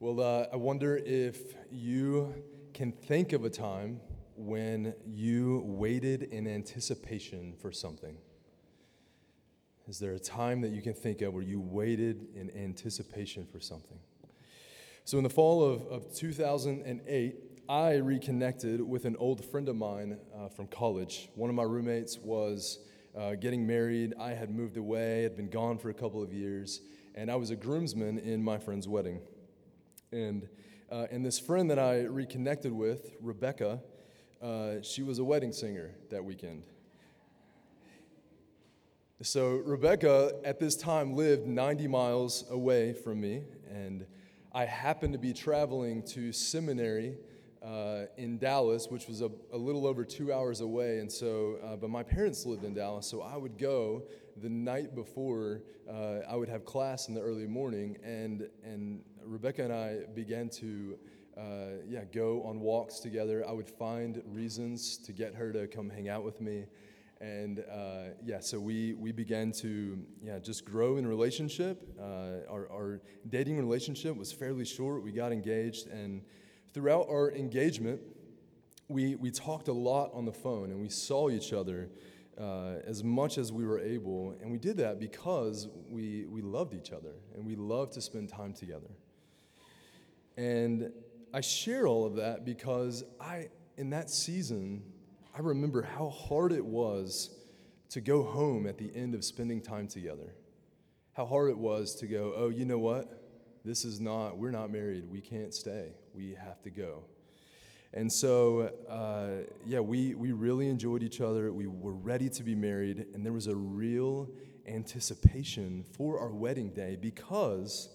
Well, uh, I wonder if you can think of a time when you waited in anticipation for something. Is there a time that you can think of where you waited in anticipation for something? So, in the fall of, of 2008, I reconnected with an old friend of mine uh, from college. One of my roommates was uh, getting married. I had moved away, had been gone for a couple of years, and I was a groomsman in my friend's wedding. And, uh, and this friend that I reconnected with, Rebecca, uh, she was a wedding singer that weekend. So, Rebecca at this time lived 90 miles away from me, and I happened to be traveling to seminary uh, in Dallas, which was a, a, little over two hours away. And so, uh, but my parents lived in Dallas, so I would go the night before uh, I would have class in the early morning, and and Rebecca and I began to. Uh, yeah, go on walks together. I would find reasons to get her to come hang out with me, and uh, yeah, so we we began to yeah just grow in relationship. Uh, our, our dating relationship was fairly short. We got engaged, and throughout our engagement, we we talked a lot on the phone, and we saw each other uh, as much as we were able. And we did that because we, we loved each other and we loved to spend time together. And I share all of that because I, in that season, I remember how hard it was to go home at the end of spending time together. How hard it was to go, oh, you know what? This is not, we're not married. We can't stay. We have to go. And so, uh, yeah, we, we really enjoyed each other. We were ready to be married, and there was a real anticipation for our wedding day because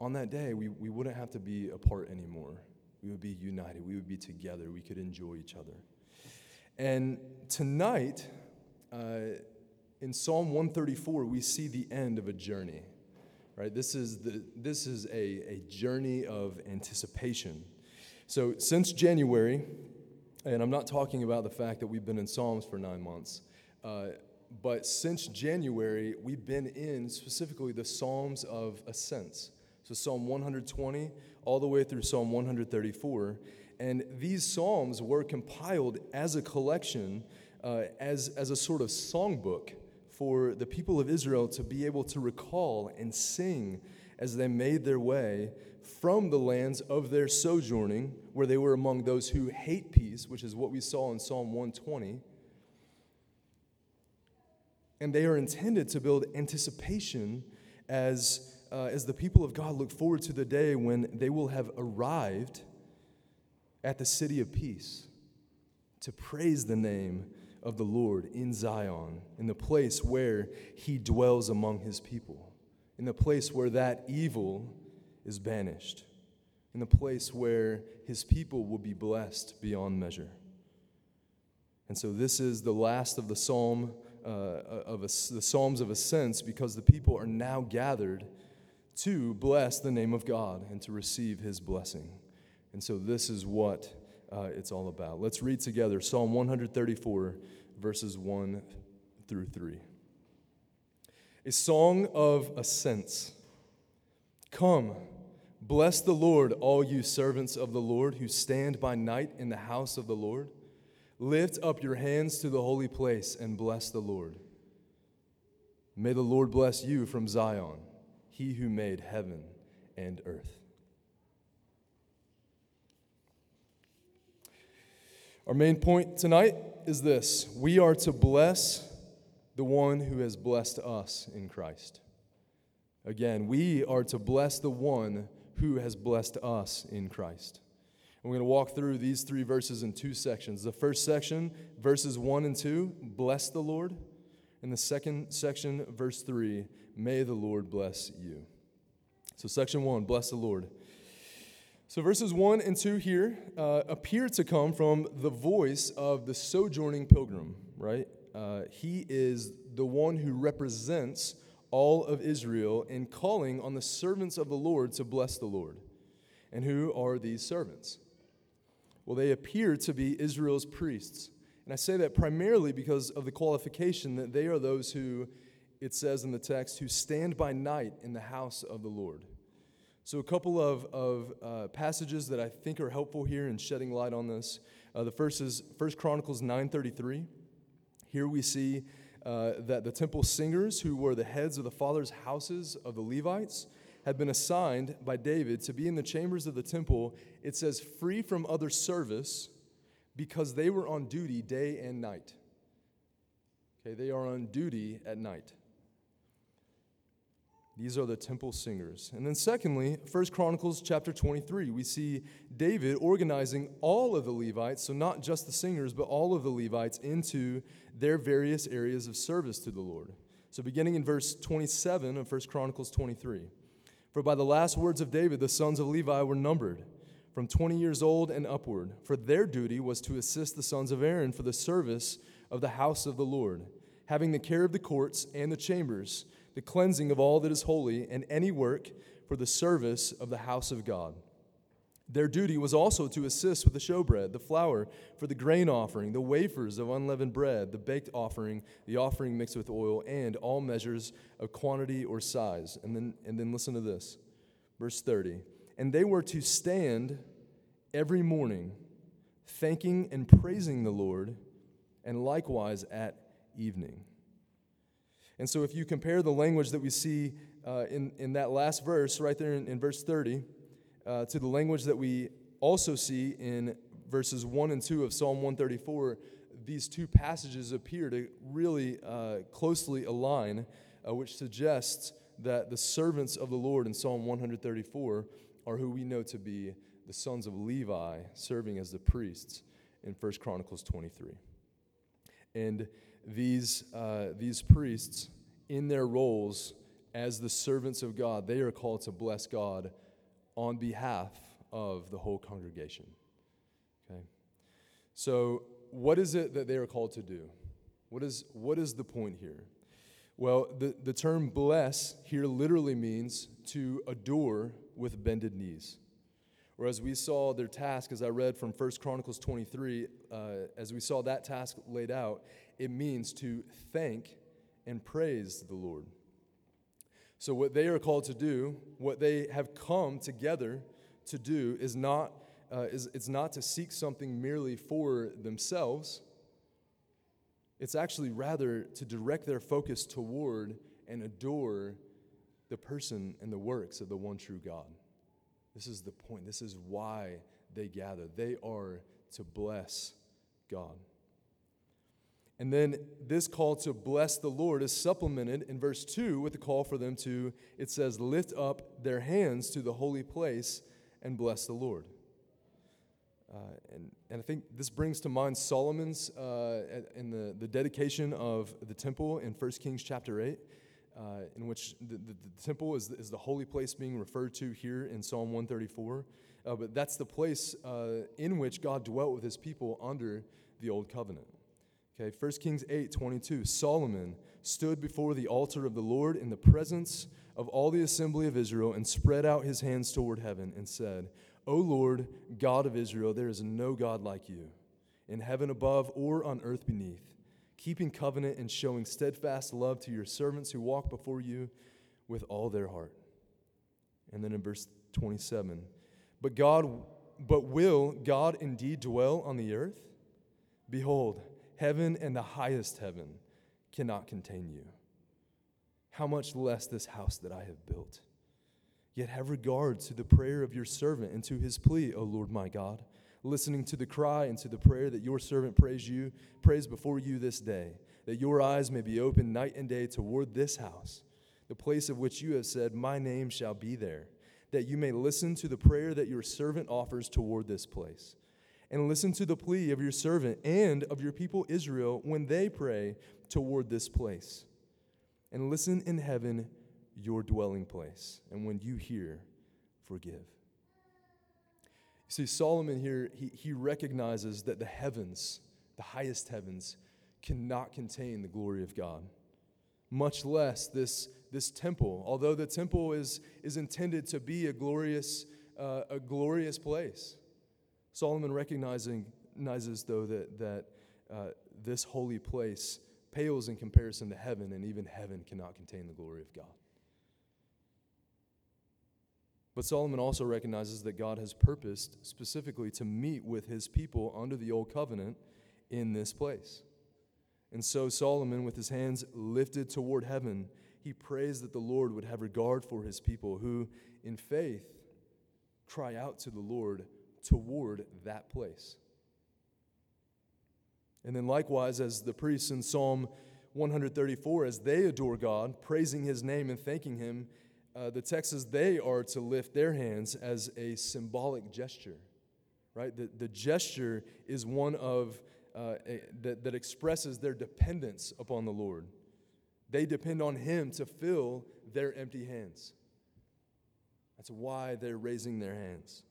on that day we, we wouldn't have to be apart anymore. We would be united, we would be together, we could enjoy each other. And tonight, uh, in Psalm 134, we see the end of a journey. Right? This is, the, this is a, a journey of anticipation. So, since January, and I'm not talking about the fact that we've been in Psalms for nine months, uh, but since January, we've been in specifically the Psalms of Ascents. So, Psalm 120 all the way through Psalm 134. And these Psalms were compiled as a collection, uh, as, as a sort of songbook for the people of Israel to be able to recall and sing as they made their way from the lands of their sojourning, where they were among those who hate peace, which is what we saw in Psalm 120. And they are intended to build anticipation as, uh, as the people of God look forward to the day when they will have arrived at the city of peace to praise the name of the Lord in Zion, in the place where he dwells among his people, in the place where that evil is banished, in the place where his people will be blessed beyond measure. And so this is the last of the psalm uh, of a, the psalms of ascents because the people are now gathered to bless the name of God and to receive his blessing. And so this is what uh, it's all about. Let's read together Psalm 134, verses 1 through 3. A song of ascents. Come, bless the Lord, all you servants of the Lord who stand by night in the house of the Lord. Lift up your hands to the holy place and bless the Lord. May the Lord bless you from Zion, he who made heaven and earth. Our main point tonight is this we are to bless the one who has blessed us in Christ. Again, we are to bless the one who has blessed us in Christ. And we're going to walk through these three verses in two sections. The first section, verses 1 and 2, bless the Lord. And the second section, verse 3, may the Lord bless you. So, section 1, bless the Lord. So, verses 1 and 2 here uh, appear to come from the voice of the sojourning pilgrim, right? Uh, he is the one who represents all of Israel in calling on the servants of the Lord to bless the Lord. And who are these servants? Well, they appear to be Israel's priests. And I say that primarily because of the qualification that they are those who, it says in the text, who stand by night in the house of the Lord. So, a couple of, of uh, passages that I think are helpful here in shedding light on this. Uh, the first is 1 Chronicles 9.33. Here we see uh, that the temple singers, who were the heads of the fathers' houses of the Levites, had been assigned by David to be in the chambers of the temple, it says, free from other service, because they were on duty day and night. Okay, they are on duty at night. These are the temple singers. And then secondly, 1 Chronicles chapter 23, we see David organizing all of the Levites, so not just the singers, but all of the Levites into their various areas of service to the Lord. So beginning in verse 27 of 1 Chronicles 23. For by the last words of David, the sons of Levi were numbered from 20 years old and upward, for their duty was to assist the sons of Aaron for the service of the house of the Lord, having the care of the courts and the chambers the cleansing of all that is holy, and any work for the service of the house of God. Their duty was also to assist with the showbread, the flour for the grain offering, the wafers of unleavened bread, the baked offering, the offering mixed with oil, and all measures of quantity or size. And then, and then listen to this. Verse 30. And they were to stand every morning, thanking and praising the Lord, and likewise at evening. And so, if you compare the language that we see uh, in, in that last verse, right there in, in verse 30, uh, to the language that we also see in verses 1 and 2 of Psalm 134, these two passages appear to really uh, closely align, uh, which suggests that the servants of the Lord in Psalm 134 are who we know to be the sons of Levi serving as the priests in 1 Chronicles 23. And these, uh, these priests, in their roles as the servants of God, they are called to bless God on behalf of the whole congregation. Okay? So, what is it that they are called to do? What is, what is the point here? Well, the, the term bless here literally means to adore with bended knees. Whereas we saw their task, as I read from 1 Chronicles 23, uh, as we saw that task laid out, it means to thank and praise the Lord. So, what they are called to do, what they have come together to do, is not, uh, is, it's not to seek something merely for themselves. It's actually rather to direct their focus toward and adore the person and the works of the one true God. This is the point. This is why they gather. They are to bless God. And then this call to bless the Lord is supplemented in verse 2 with the call for them to, it says, lift up their hands to the holy place and bless the Lord. Uh, and, and I think this brings to mind Solomon's uh, in the, the dedication of the temple in 1 Kings chapter 8, uh, in which the, the, the, temple is, is the holy place being referred to here in Psalm 134. Uh, but that's the place uh, in which God dwelt with his people under the old covenant. Okay, 1 Kings 8 22. Solomon stood before the altar of the Lord in the presence of all the assembly of Israel and spread out his hands toward heaven and said, O Lord, God of Israel, there is no God like you, in heaven above or on earth beneath, keeping covenant and showing steadfast love to your servants who walk before you with all their heart. And then in verse 27, but God, but will God indeed dwell on the earth? Behold, Heaven and the highest heaven cannot contain you. How much less this house that I have built? Yet have regard to the prayer of your servant and to his plea, O Lord my God, listening to the cry and to the prayer that your servant prays you, prays before you this day, that your eyes may be open night and day toward this house, the place of which you have said, My name shall be there, that you may listen to the prayer that your servant offers toward this place and listen to the plea of your servant and of your people Israel when they pray toward this place. And listen in heaven, your dwelling place. And when you hear, forgive. You see, Solomon here, he, he recognizes that the heavens, the highest heavens, cannot contain the glory of God, much less this, this temple, although the temple is, is intended to be a glorious, uh, a glorious place. Solomon recognizes, though, that, that uh, this holy place pales in comparison to heaven, and even heaven cannot contain the glory of God. But Solomon also recognizes that God has purposed specifically to meet with his people under the old covenant in this place. And so Solomon, with his hands lifted toward heaven, he prays that the Lord would have regard for his people who, in faith, cry out to the Lord toward that place. And then, likewise, as the priests in Psalm 134, as they adore God, praising his name and thanking him, uh, the text says they are to lift their hands as a symbolic gesture, right? The, the gesture is one of uh, a, that, that expresses their dependence upon the Lord. They depend on Him to fill their empty hands. That's why they're raising their hands.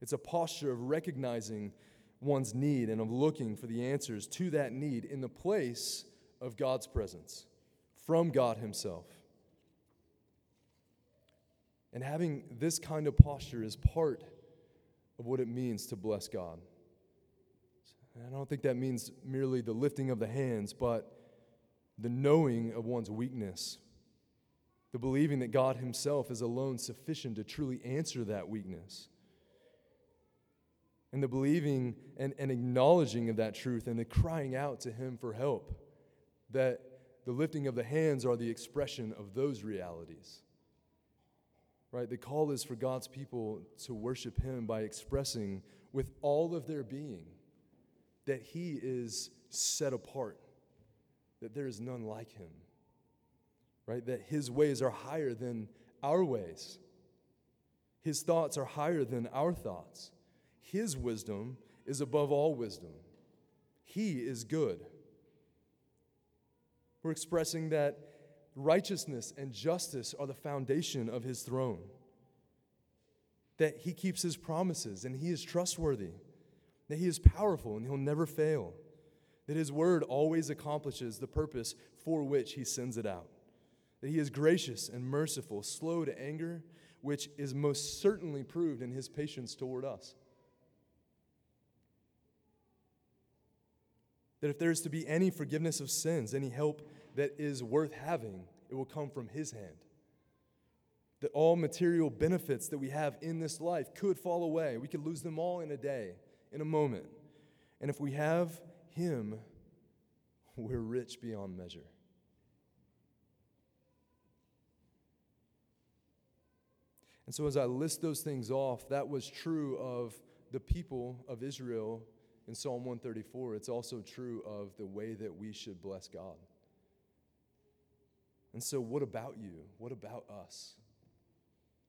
It's a posture of recognizing one's need and of looking for the answers to that need in the place of God's presence, from God Himself. And having this kind of posture is part of what it means to bless God. And I don't think that means merely the lifting of the hands, but the knowing of one's weakness, the believing that God Himself is alone sufficient to truly answer that weakness, and the believing and, and acknowledging of that truth and the crying out to Him for help, that the lifting of the hands are the expression of those realities. Right? The call is for God's people to worship Him by expressing with all of their being that He is set apart, that there is none like Him. Right? That His ways are higher than our ways, His thoughts are higher than our thoughts. His wisdom is above all wisdom. He is good. We're expressing that righteousness and justice are the foundation of his throne. That he keeps his promises and he is trustworthy. That he is powerful and he'll never fail. That his word always accomplishes the purpose for which he sends it out. That he is gracious and merciful, slow to anger, which is most certainly proved in his patience toward us. That if there is to be any forgiveness of sins, any help that is worth having, it will come from His hand. That all material benefits that we have in this life could fall away. We could lose them all in a day, in a moment. And if we have Him, we're rich beyond measure. And so, as I list those things off, that was true of the people of Israel in Psalm 134. It's also true of the way that we should bless God. And so, what about you? What about us?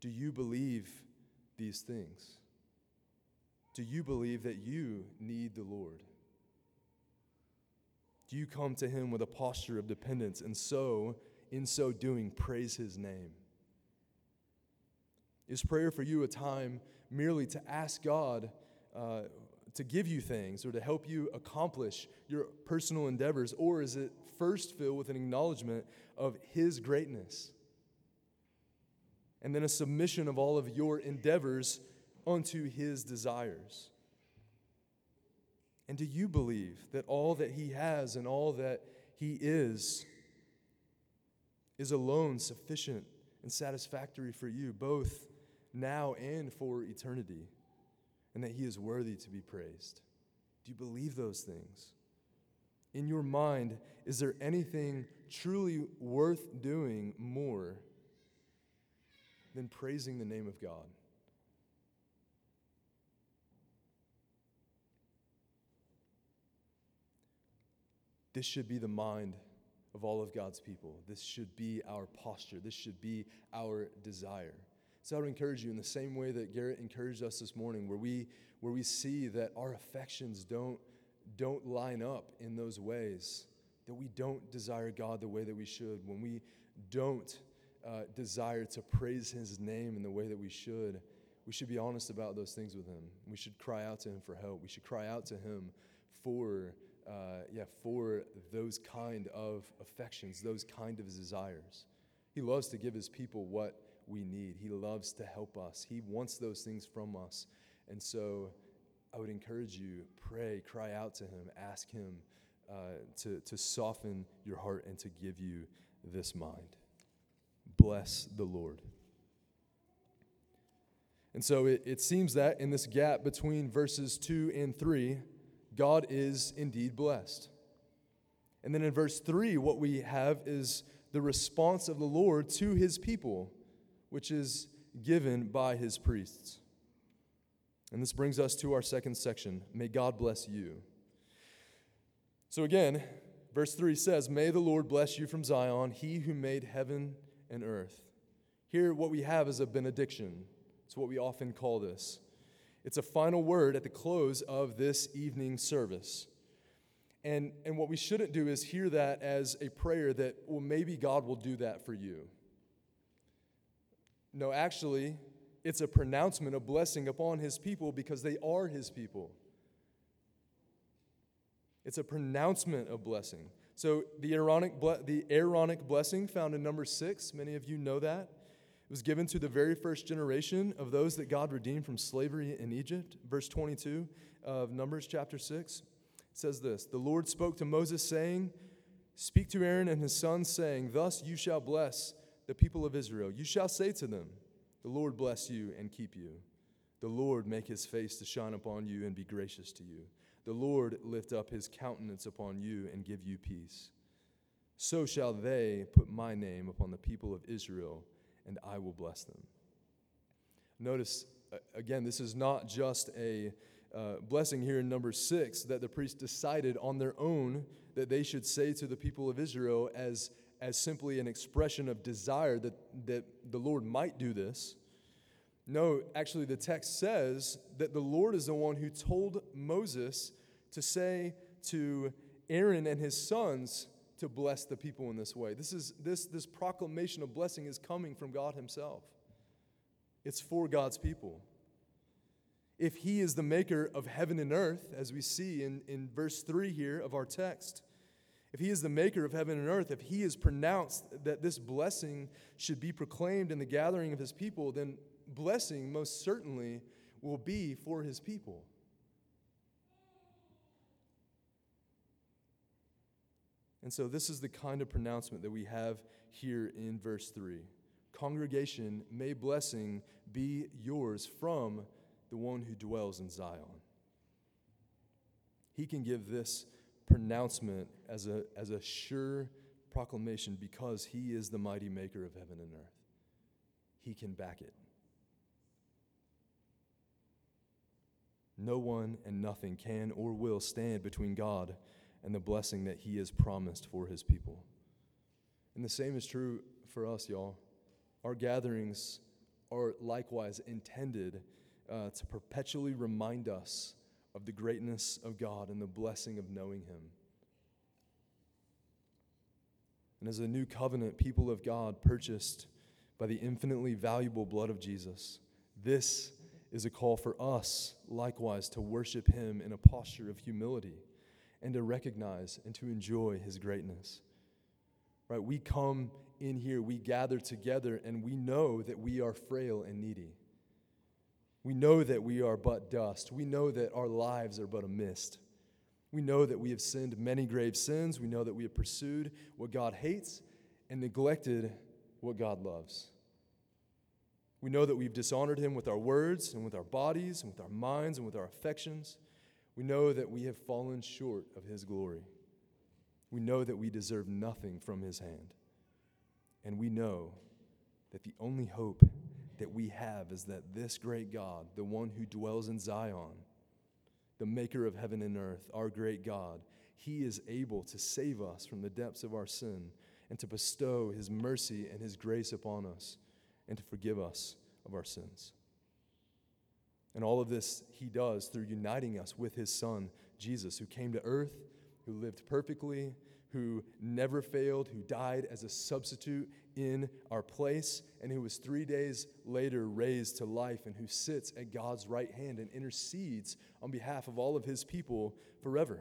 Do you believe these things? Do you believe that you need the Lord? Do you come to Him with a posture of dependence and so, in so doing, praise His name? Is prayer for you a time merely to ask God uh, to give you things or to help you accomplish your personal endeavors? Or is it first filled with an acknowledgement of His greatness. And then a submission of all of your endeavors unto His desires. And do you believe that all that He has and all that He is is alone sufficient and satisfactory for you, both now and for eternity, and that He is worthy to be praised? Do you believe those things? In your mind, is there anything truly worth doing more than praising the name of God? This should be the mind of all of God's people. This should be our posture. This should be our desire. So I would encourage you in the same way that Garrett encouraged us this morning, where we, where we see that our affections don't don't line up in those ways, that we don't desire God the way that we should, when we don't uh, desire to praise His name in the way that we should, we should be honest about those things with Him. We should cry out to Him for help. We should cry out to Him for, uh, yeah, for those kind of affections, those kind of desires. He loves to give His people what we need. He loves to help us. He wants those things from us. And so, I would encourage you pray, cry out to Him, ask Him uh, to, to soften your heart and to give you this mind. Bless the Lord. And so it, it seems that in this gap between verses 2 and 3, God is indeed blessed. And then in verse 3, what we have is the response of the Lord to his people, which is given by his priests. And this brings us to our second section. May God bless you. So again, verse 3 says, May the Lord bless you from Zion, he who made heaven and earth. Here, what we have is a benediction. It's what we often call this. It's a final word at the close of this evening service. And, and what we shouldn't do is hear that as a prayer that, well, maybe God will do that for you. No, actually, it's a pronouncement of blessing upon his people because they are his people. It's a pronouncement of blessing. So the Aaronic, the Aaronic blessing found in Numbers six, many of you know that. It was given to the very first generation of those that God redeemed from slavery in Egypt. Verse 22 of Numbers chapter 6 says this The Lord spoke to Moses, saying, Speak to Aaron and his sons, saying, Thus you shall bless the people of Israel. You shall say to them, The Lord bless you and keep you. The Lord make his face to shine upon you and be gracious to you. The Lord lift up his countenance upon you and give you peace. So shall they put my name upon the people of Israel, and I will bless them. Notice, again, this is not just a uh, blessing here in Numbers six that the priests decided on their own that they should say to the people of Israel as, as simply an expression of desire that, that the Lord might do this. No, actually, the text says that the Lord is the one who told Moses to say to Aaron and his sons to bless the people in this way. This, is, this, this proclamation of blessing is coming from God Himself, it's for God's people if he is the maker of heaven and earth, as we see in, in verse 3 here of our text, if he is the maker of heaven and earth, if he has pronounced that this blessing should be proclaimed in the gathering of his people, then blessing most certainly will be for his people. And so, this is the kind of pronouncement that we have here in verse 3. Congregation, may blessing be yours from the one who dwells in Zion. He can give this pronouncement as a, as a sure proclamation because he is the mighty maker of heaven and earth. He can back it. No one and nothing can or will stand between God and the blessing that he has promised for his people. And the same is true for us, y'all. Our gatherings are likewise intended uh, to perpetually remind us of the greatness of God and the blessing of knowing Him. And as a new covenant, people of God purchased by the infinitely valuable blood of Jesus, this is a call for us, likewise, to worship Him in a posture of humility and to recognize and to enjoy His greatness. Right? We come in here, we gather together, and we know that we are frail and needy. We know that we are but dust. We know that our lives are but a mist. We know that we have sinned many grave sins. We know that we have pursued what God hates and neglected what God loves. We know that we've dishonored Him with our words and with our bodies and with our minds and with our affections. We know that we have fallen short of His glory. We know that we deserve nothing from His hand. And we know that the only hope that we have is that this great God, the one who dwells in Zion, the maker of heaven and earth, our great God, he is able to save us from the depths of our sin and to bestow his mercy and his grace upon us and to forgive us of our sins. And all of this he does through uniting us with his son, Jesus, who came to earth, who lived perfectly, who never failed, who died as a substitute in our place, and who was three days later raised to life, and who sits at God's right hand and intercedes on behalf of all of his people forever.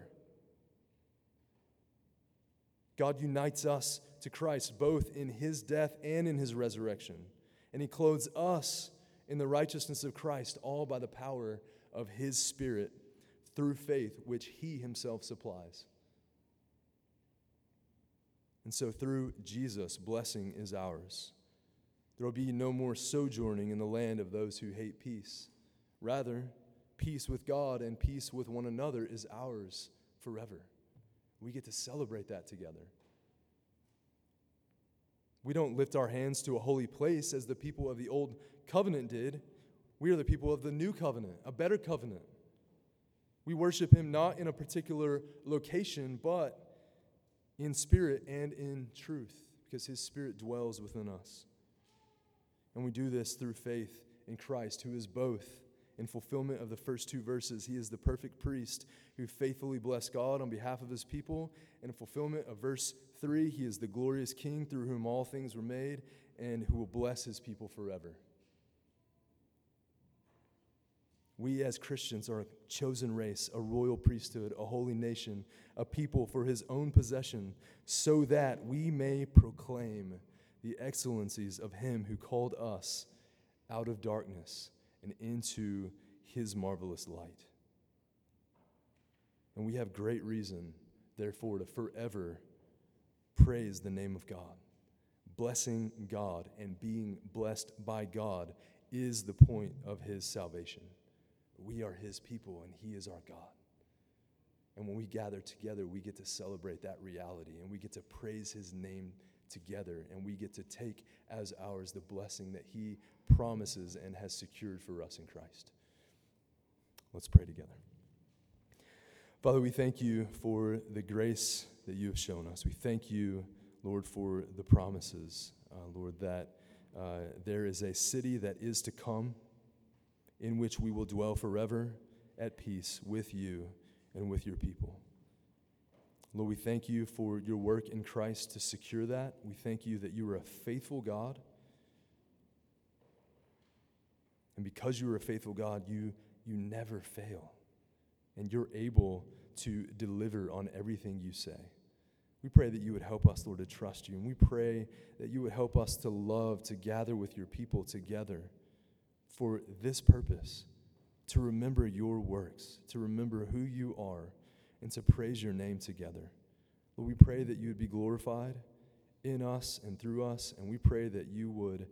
God unites us to Christ both in his death and in his resurrection, and he clothes us in the righteousness of Christ, all by the power of his Spirit through faith, which he himself supplies. And so through Jesus, blessing is ours. There will be no more sojourning in the land of those who hate peace. Rather, peace with God and peace with one another is ours forever. We get to celebrate that together. We don't lift our hands to a holy place as the people of the old covenant did. We are the people of the new covenant, a better covenant. We worship him not in a particular location, but in spirit and in truth, because his spirit dwells within us. And we do this through faith in Christ, who is both in fulfillment of the first two verses. He is the perfect priest who faithfully blessed God on behalf of his people. And in fulfillment of verse 3, he is the glorious king through whom all things were made and who will bless his people forever. We as Christians are a chosen race, a royal priesthood, a holy nation, a people for his own possession, so that we may proclaim the excellencies of him who called us out of darkness and into his marvelous light. And we have great reason, therefore, to forever praise the name of God. Blessing God and being blessed by God is the point of his salvation. We are his people and he is our God. And when we gather together, we get to celebrate that reality and we get to praise his name together and we get to take as ours the blessing that he promises and has secured for us in Christ. Let's pray together. Father, we thank you for the grace that you have shown us. We thank you, Lord, for the promises, uh, Lord, that uh, there is a city that is to come in which we will dwell forever at peace with you and with your people. Lord, we thank you for your work in Christ to secure that. We thank you that you are a faithful God. And because you are a faithful God, you, you never fail. And you're able to deliver on everything you say. We pray that you would help us, Lord, to trust you. And we pray that you would help us to love, to gather with your people together for this purpose to remember your works, to remember who you are, and to praise your name together. Lord, we pray that you would be glorified in us and through us, and we pray that you would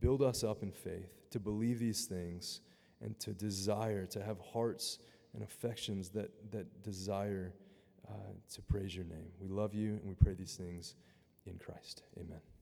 build us up in faith to believe these things and to desire to have hearts and affections that, that desire uh, to praise your name. We love you, and we pray these things in Christ. Amen.